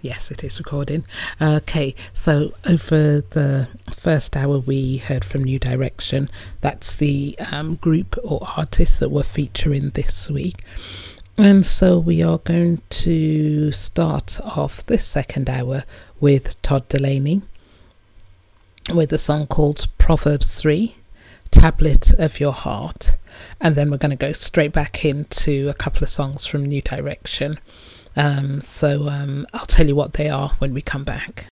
Yes, it is recording. Okay, so over the first hour, we heard from New Direction. That's the um, group or artists that we're featuring this week. And so we are going to start off this second hour with Todd Dulaney with a song called Proverbs 3 Tablet of Your Heart. And then we're going to go straight back into a couple of songs from New Direction. Um, so um, I'll tell you what they are when we come back.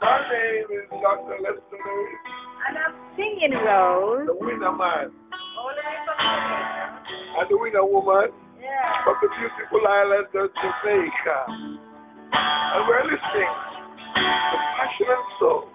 My name is Dr. Lester Lewis. And I'm singing Rose. The winner man. All the way from And the winner woman Yeah. from the beautiful island of Jamaica. And we're listening to Passion and Soul.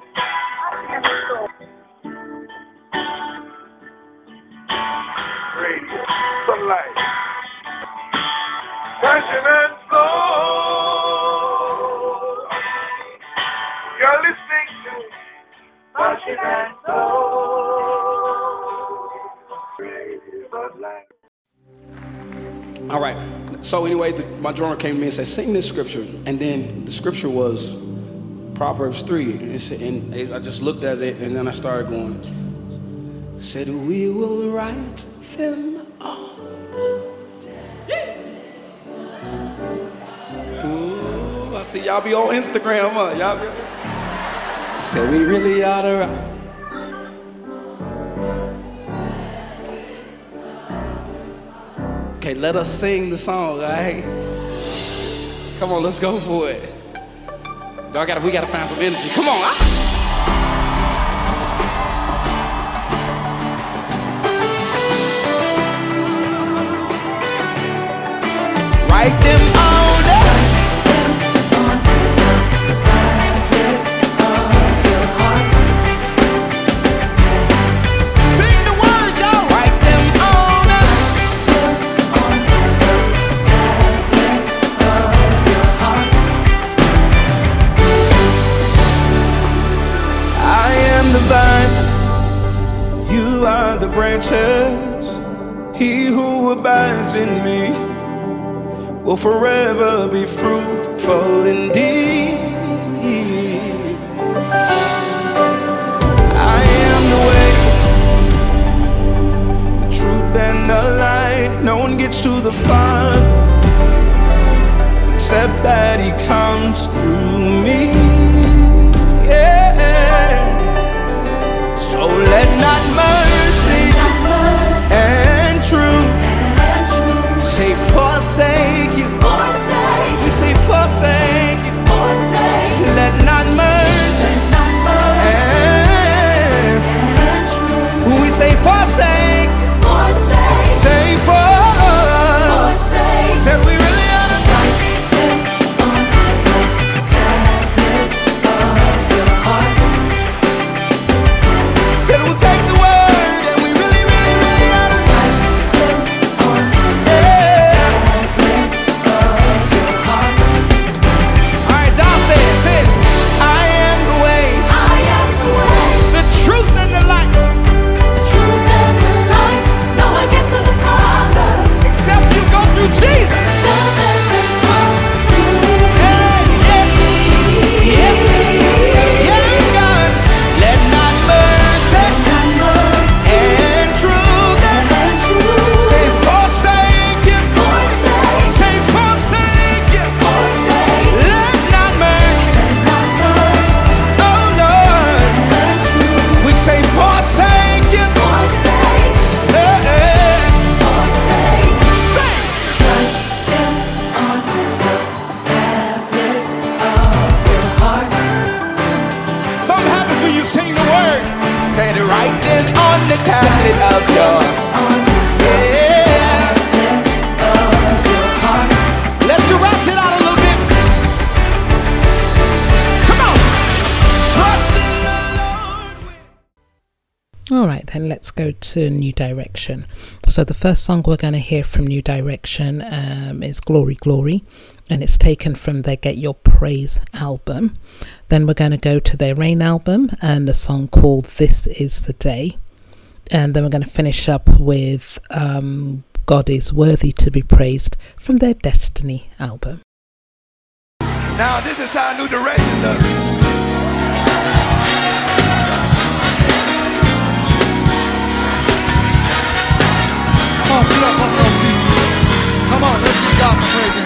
All right. So anyway, the, my drummer came to me and said, "Sing this scripture," and then the scripture was Proverbs three, and, and I just looked at it, and then I started going. Said we will write them on. Ooh, I see y'all be on Instagram, huh? Y'all be. Said we really ought to write. Okay, let us sing the song, all right? Come on, let's go for it. Y'all gotta, we gotta find some energy. Come on. ah. Write them will forever So, the first song we're going to hear from New Direction um, is Glory Glory, and it's taken from their Get Your Praise album. Then, we're going to go to their Rain album and a song called This Is the Day. And then, we're going to finish up with um, God is Worthy to Be Praised from their Destiny album. Now, this is how New Direction Come on, get up. Come on, let's give God some praise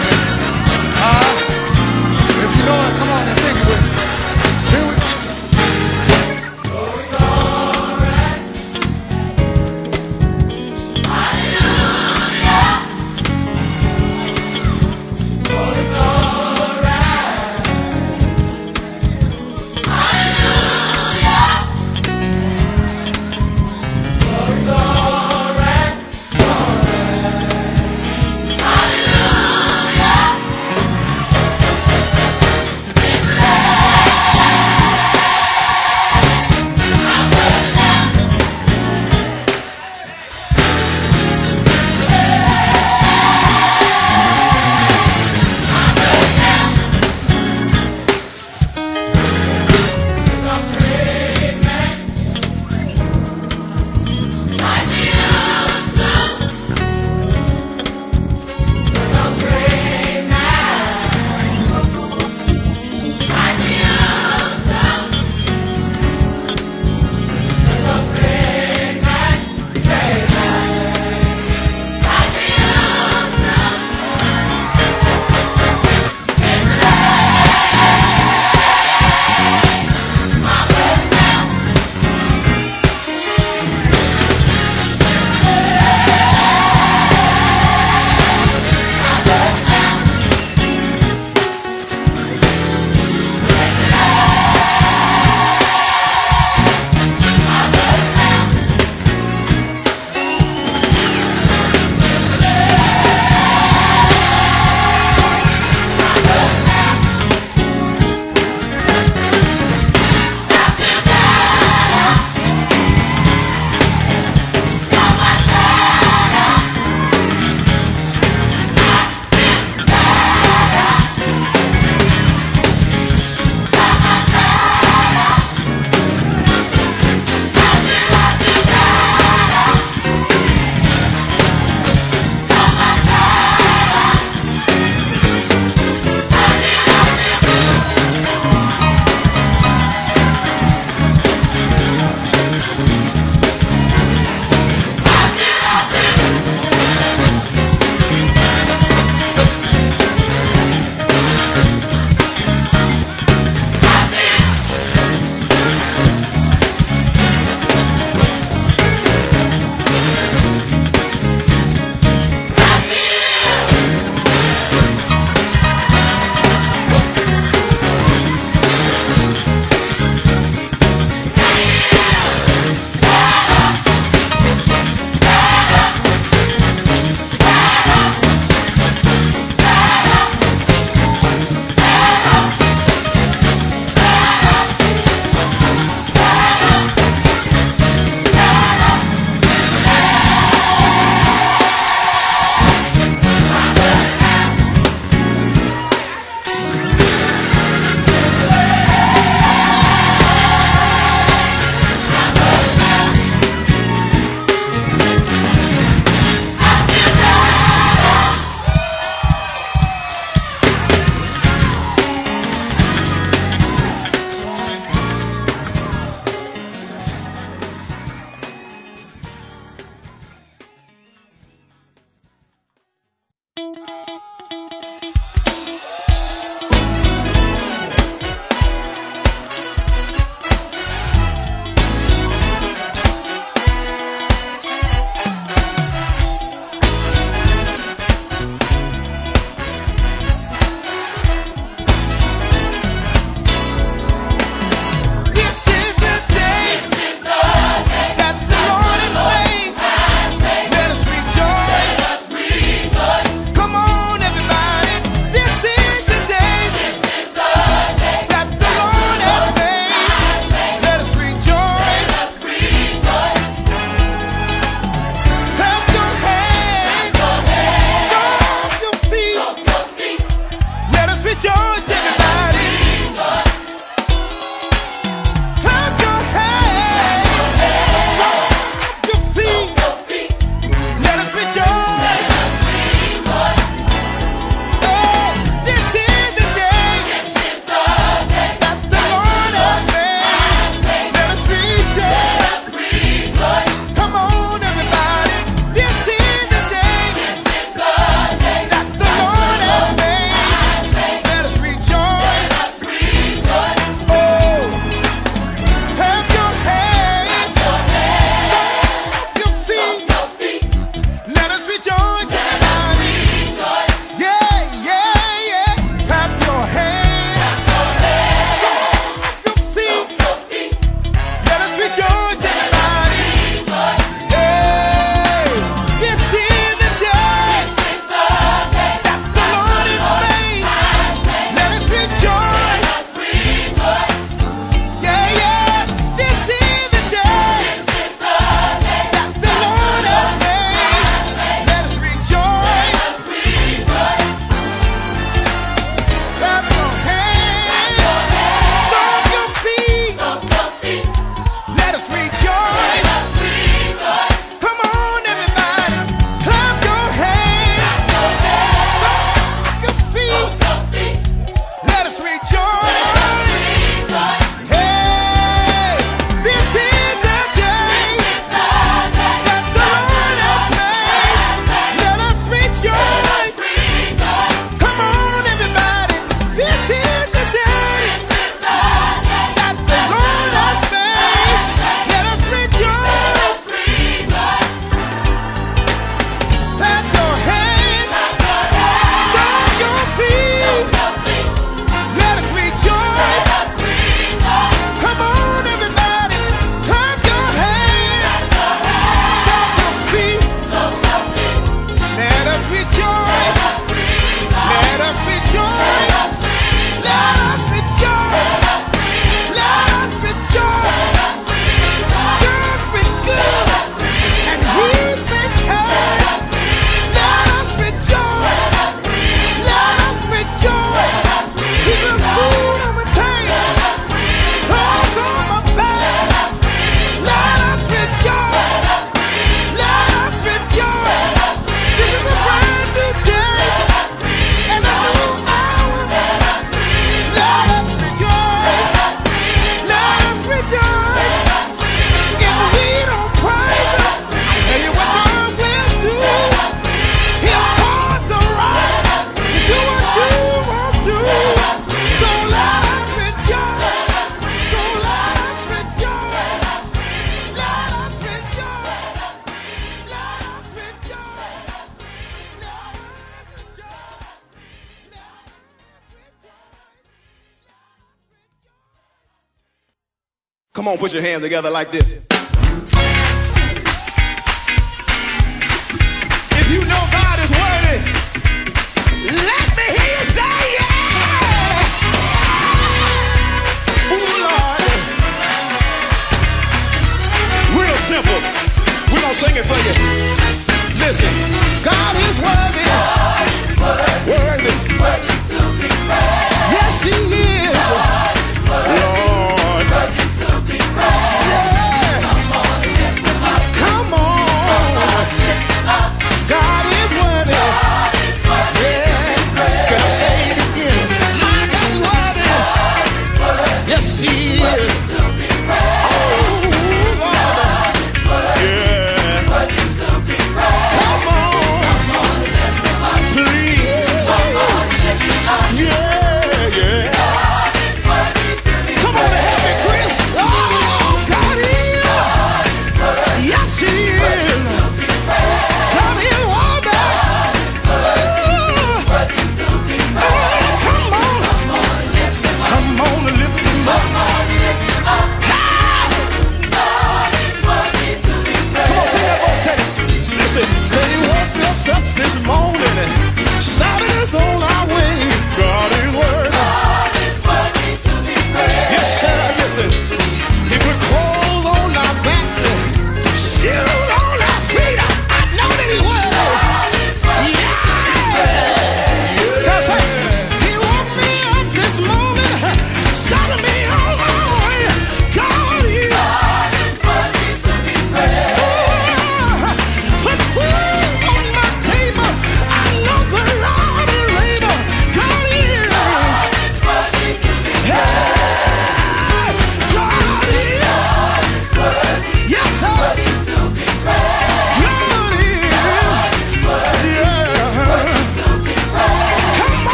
On, put your hands together like this.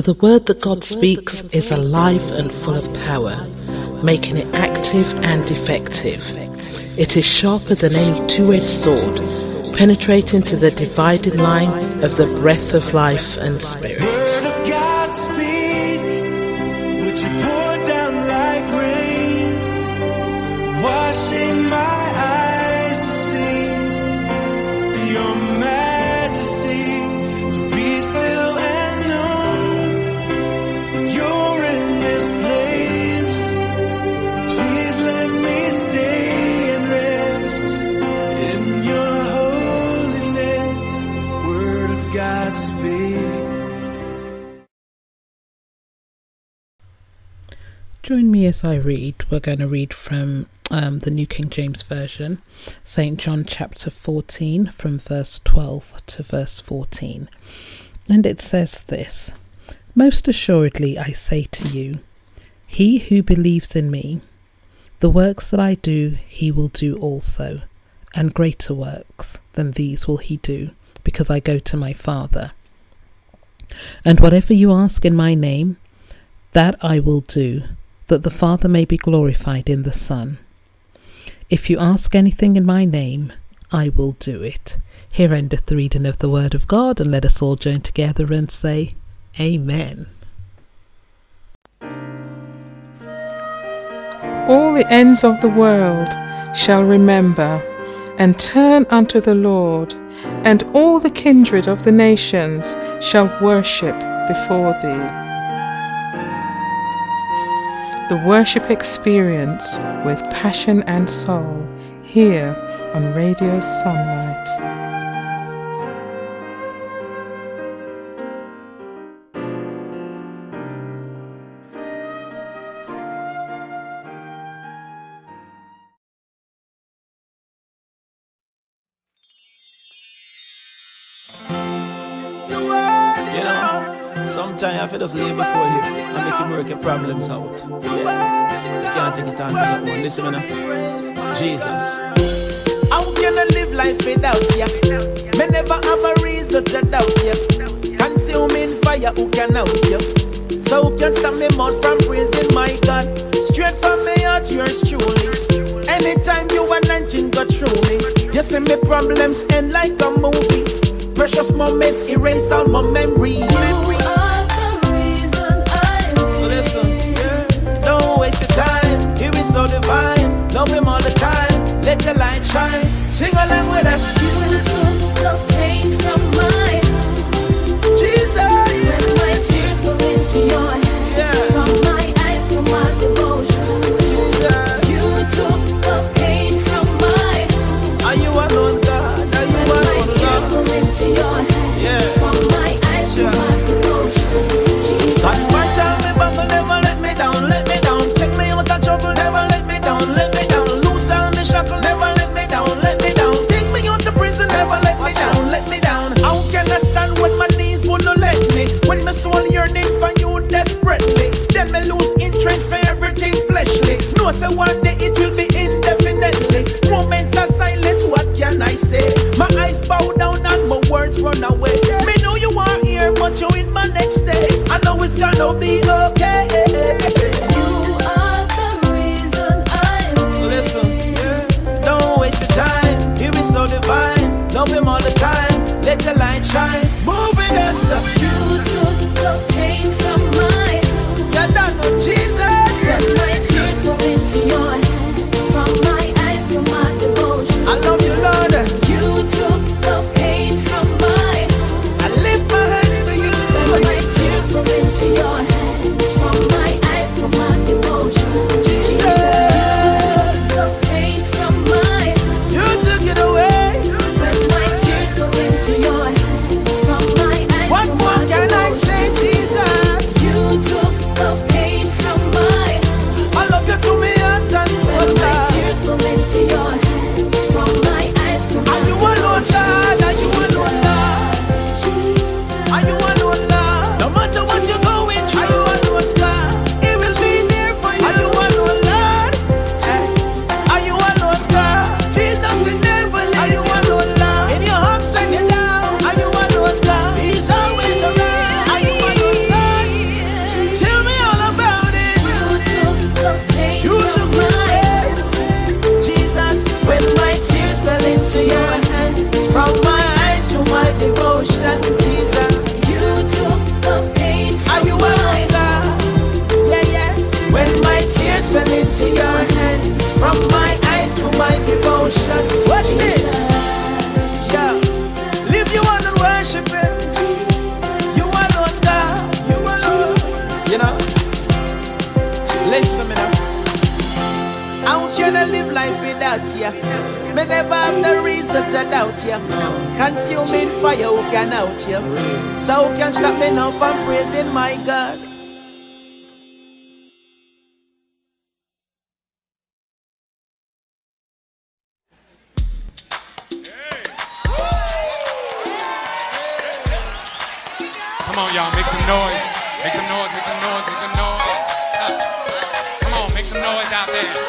The word that God speaks is alive and full of power, making it active and effective. It is sharper than any two edged sword, penetrating to the dividing line of the breath of life and spirit. Washing my eyes to see your Join me as I read. We're going to read from um, the New King James Version, St. John chapter 14, from verse 12 to verse 14. And it says this Most assuredly I say to you, he who believes in me, the works that I do, he will do also, and greater works than these will he do, because I go to my Father. And whatever you ask in my name, that I will do, that the Father may be glorified in the Son. If you ask anything in my name, I will do it. Here endeth the reading of the Word of God, and let us all join together and say, Amen. All the ends of the world shall remember and turn unto the Lord, and all the kindred of the nations shall worship before thee. The worship experience with passion and soul here on Radio Sunlight. I feel just lay him and make work your problems out. Yeah. You can't take it on your own. Listen, man. Jesus. How can I live life without ya? Me never have a reason to doubt ya. Consuming fire, who can out ya? So who can stop me mouth from praising my God? Straight from me heart, yours truly. Anytime you anointing go through me, you see me problems end like a movie. Precious moments erase all my memories. So divine. Love him all the time. Let your light shine. Sing along with us. Jesus. Yeah. swallow your dick for you desperately. Then me lose interest for everything fleshly. No, say one day it will be indefinitely. Moments of silence, what can I say? My eyes bow down and my words run away. Me know you are here, but you in my next day. I know it's gonna be okay. You are the reason I live. Listen, yeah. don't waste your time. You be so divine. Love him all the time. Let your light shine. Some out there.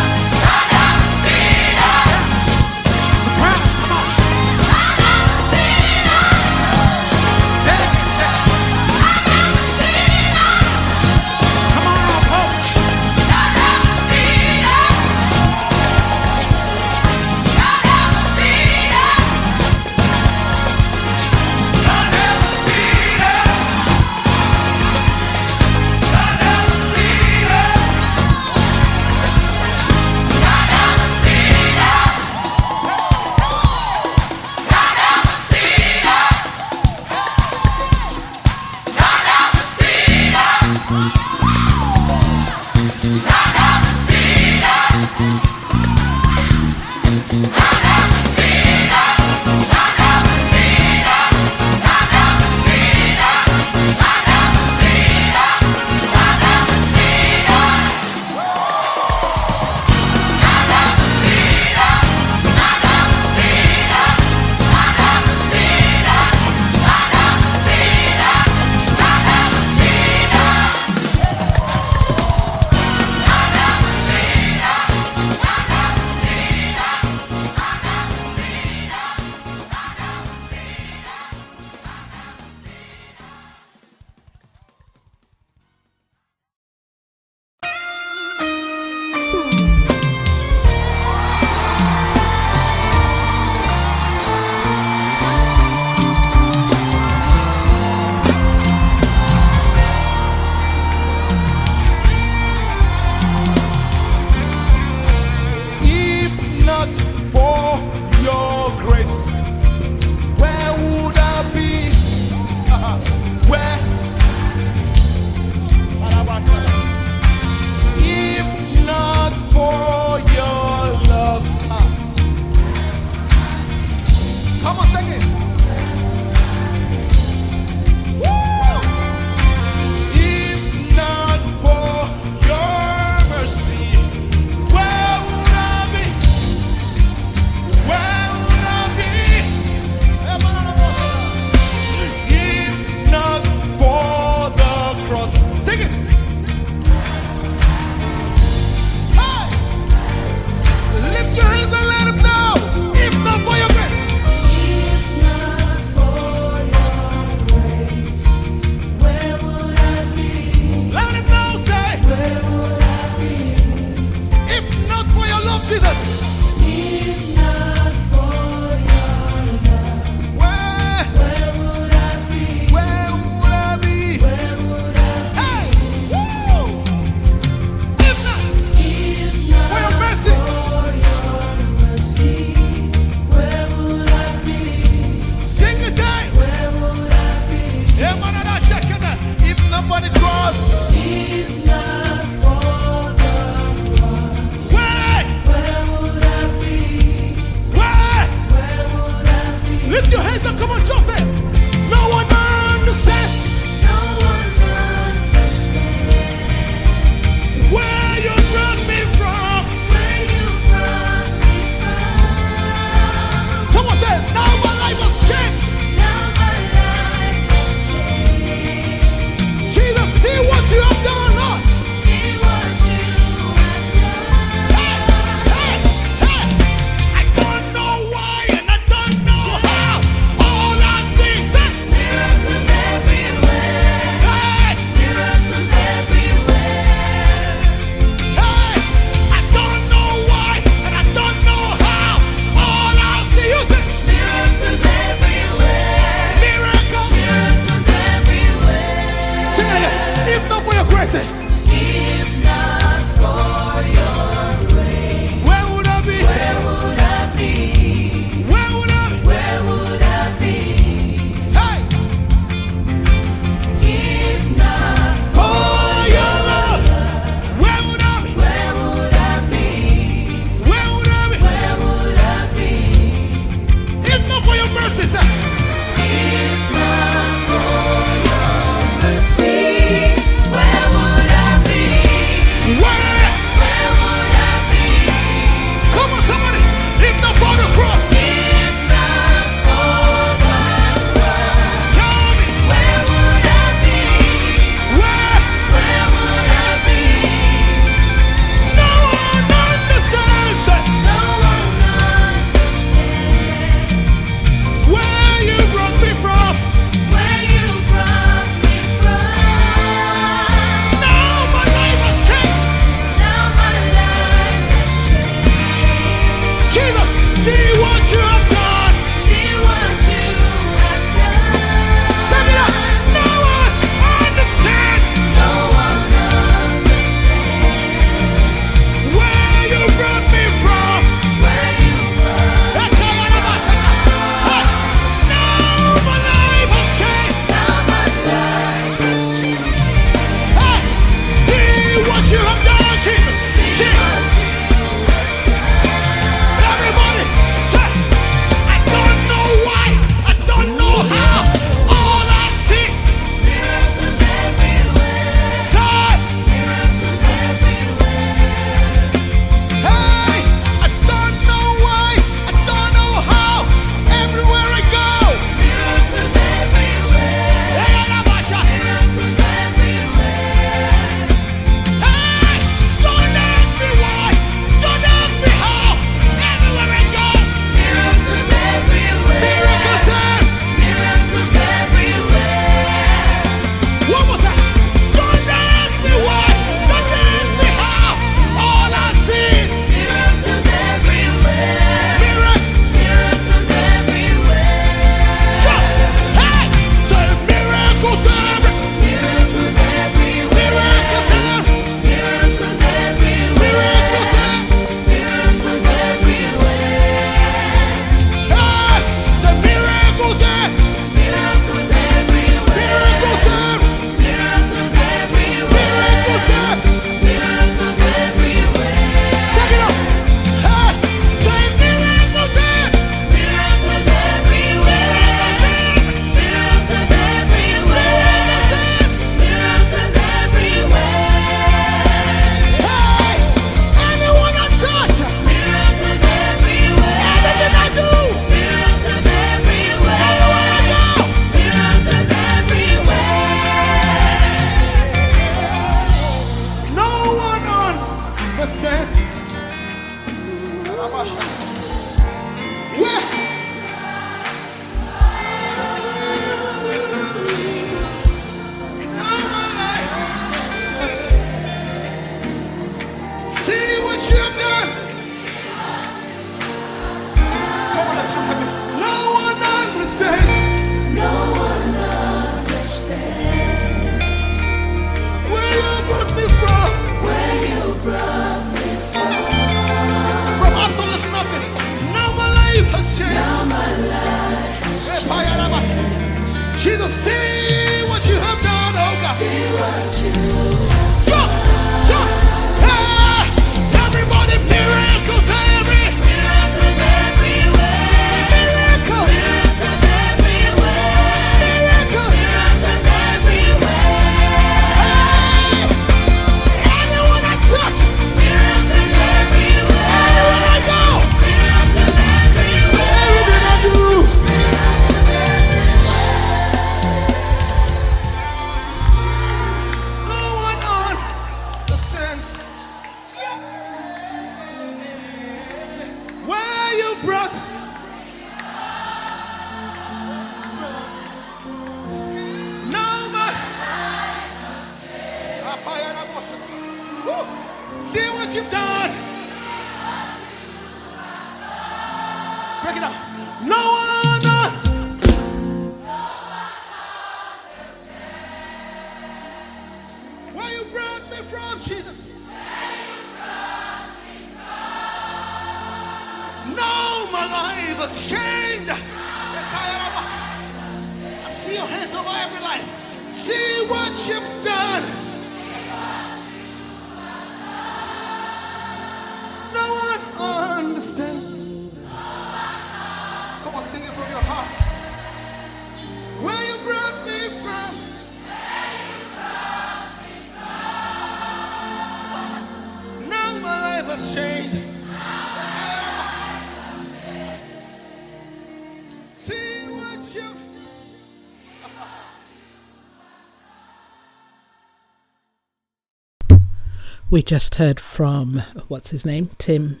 We just heard from what's his name, Tim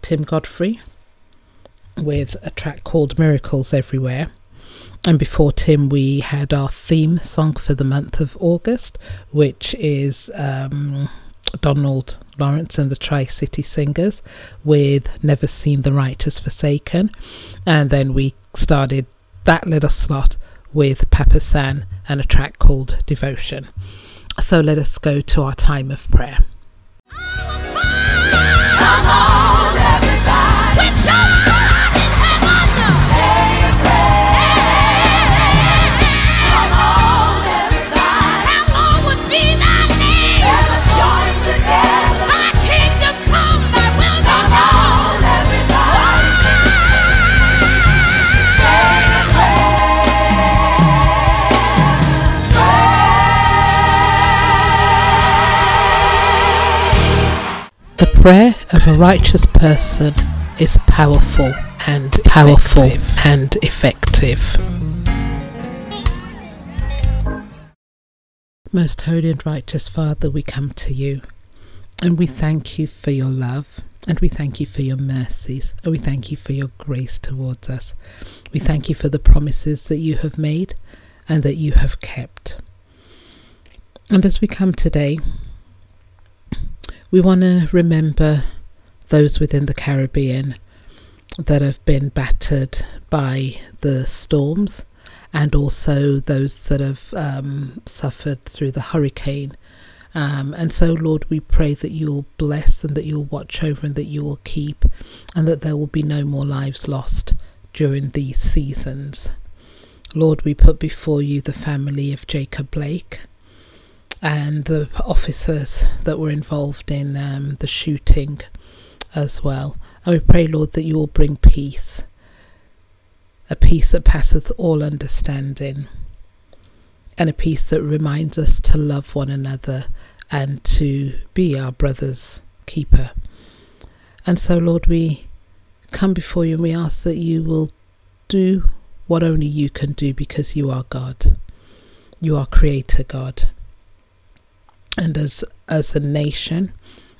Tim Godfrey, with a track called Miracles Everywhere. And before Tim, we had our theme song for the month of August, which is um, Donald Lawrence and the Tri City Singers with Never Seen the Righteous Forsaken. And then we started that little slot with Papa San and a track called Devotion. So let us go to our time of prayer. Prayer of a righteous person is powerful and powerful and effective. Most holy and righteous Father, we come to you and we thank you for your love and we thank you for your mercies and we thank you for your grace towards us. We thank you for the promises that you have made and that you have kept. And as we come today, we want to remember those within the Caribbean that have been battered by the storms and also those that have um, suffered through the hurricane. Um, and so, Lord, we pray that you'll bless and that you'll watch over and that you will keep, and that there will be no more lives lost during these seasons. Lord, we put before you the family of Jacob Blake and the officers that were involved in um, the shooting as well. And we pray, Lord, that you will bring peace, a peace that passeth all understanding, and a peace that reminds us to love one another and to be our brother's keeper. And so, Lord, we come before you and we ask that you will do what only you can do because you are God. You are Creator God and as as a nation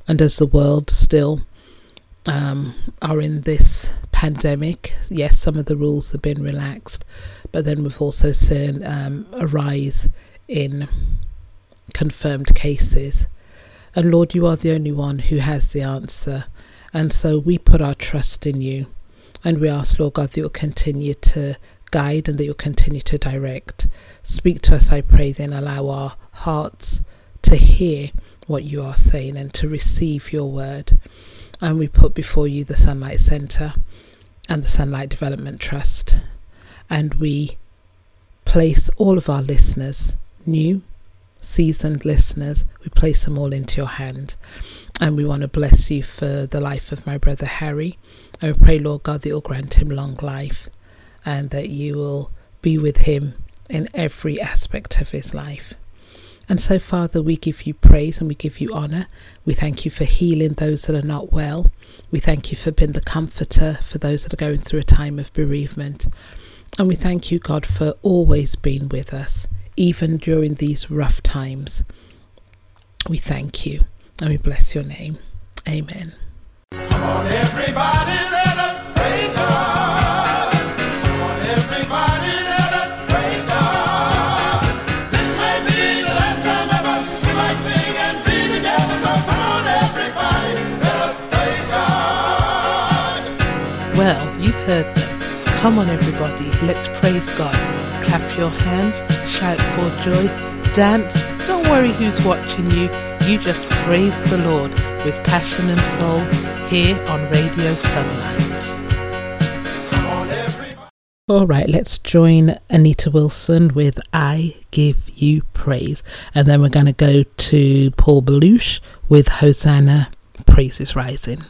and as the world still um, are in this pandemic, yes, some of the rules have been relaxed, but then we've also seen um, a rise in confirmed cases. And Lord, you are the only one who has the answer. And so we put our trust in you. And we ask, Lord God, that you'll continue to guide and that you'll continue to direct. Speak to us, I pray, then allow our hearts to hear what you are saying and to receive your word. And we put before you the Sunlight Centre and the Sunlight Development Trust. And we place all of our listeners, new, seasoned listeners, we place them all into your hand. And we want to bless you for the life of my brother Harry. We pray, Lord God, that you'll grant him long life and that you will be with him in every aspect of his life. And so, Father, we give you praise and we give you honour. We thank you for healing those that are not well. We thank you for being the comforter for those that are going through a time of bereavement. And we thank you, God, for always being with us, even during these rough times. We thank you and we bless your name. Amen. Heard them. Come on, everybody, let's praise God. Clap your hands, shout for joy, dance. Don't worry who's watching you. You just praise the Lord with passion and soul here on Radio Sunlight. All right, let's join Anita Wilson with I Give You Praise. And then we're going to go to Paul Baloche with Hosanna, Praises Rising.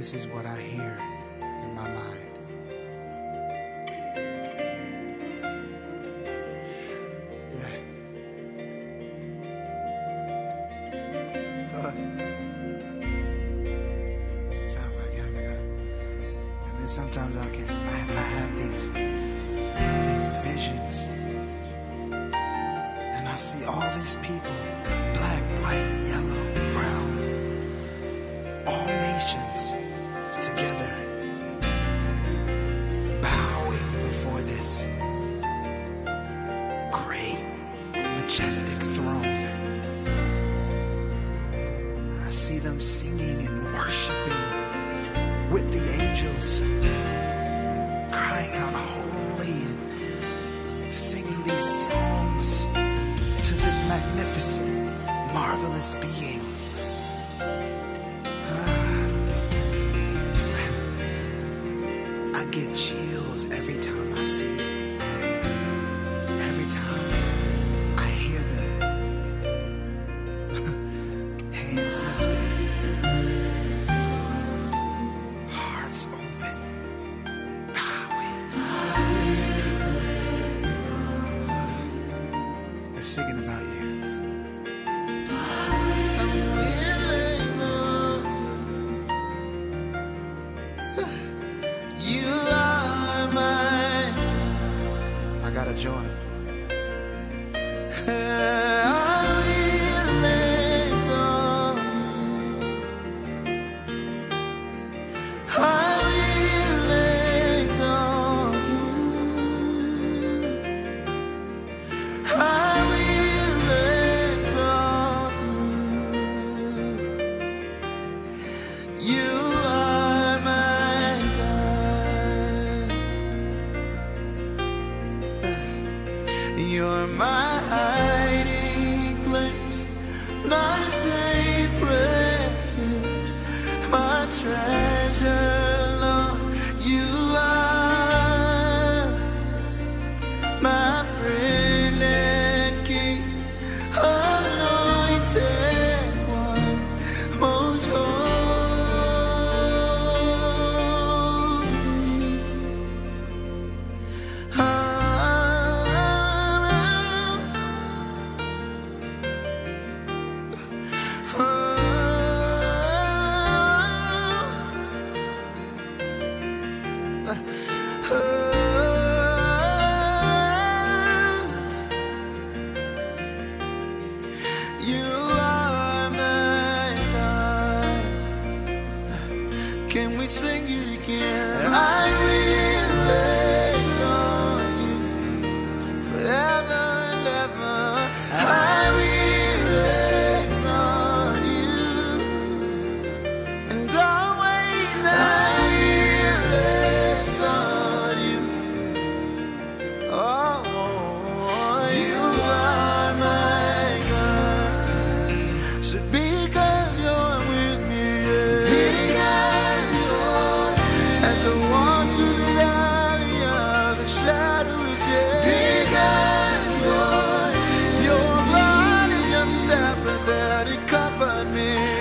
This is what I hear in my mind. comfort me.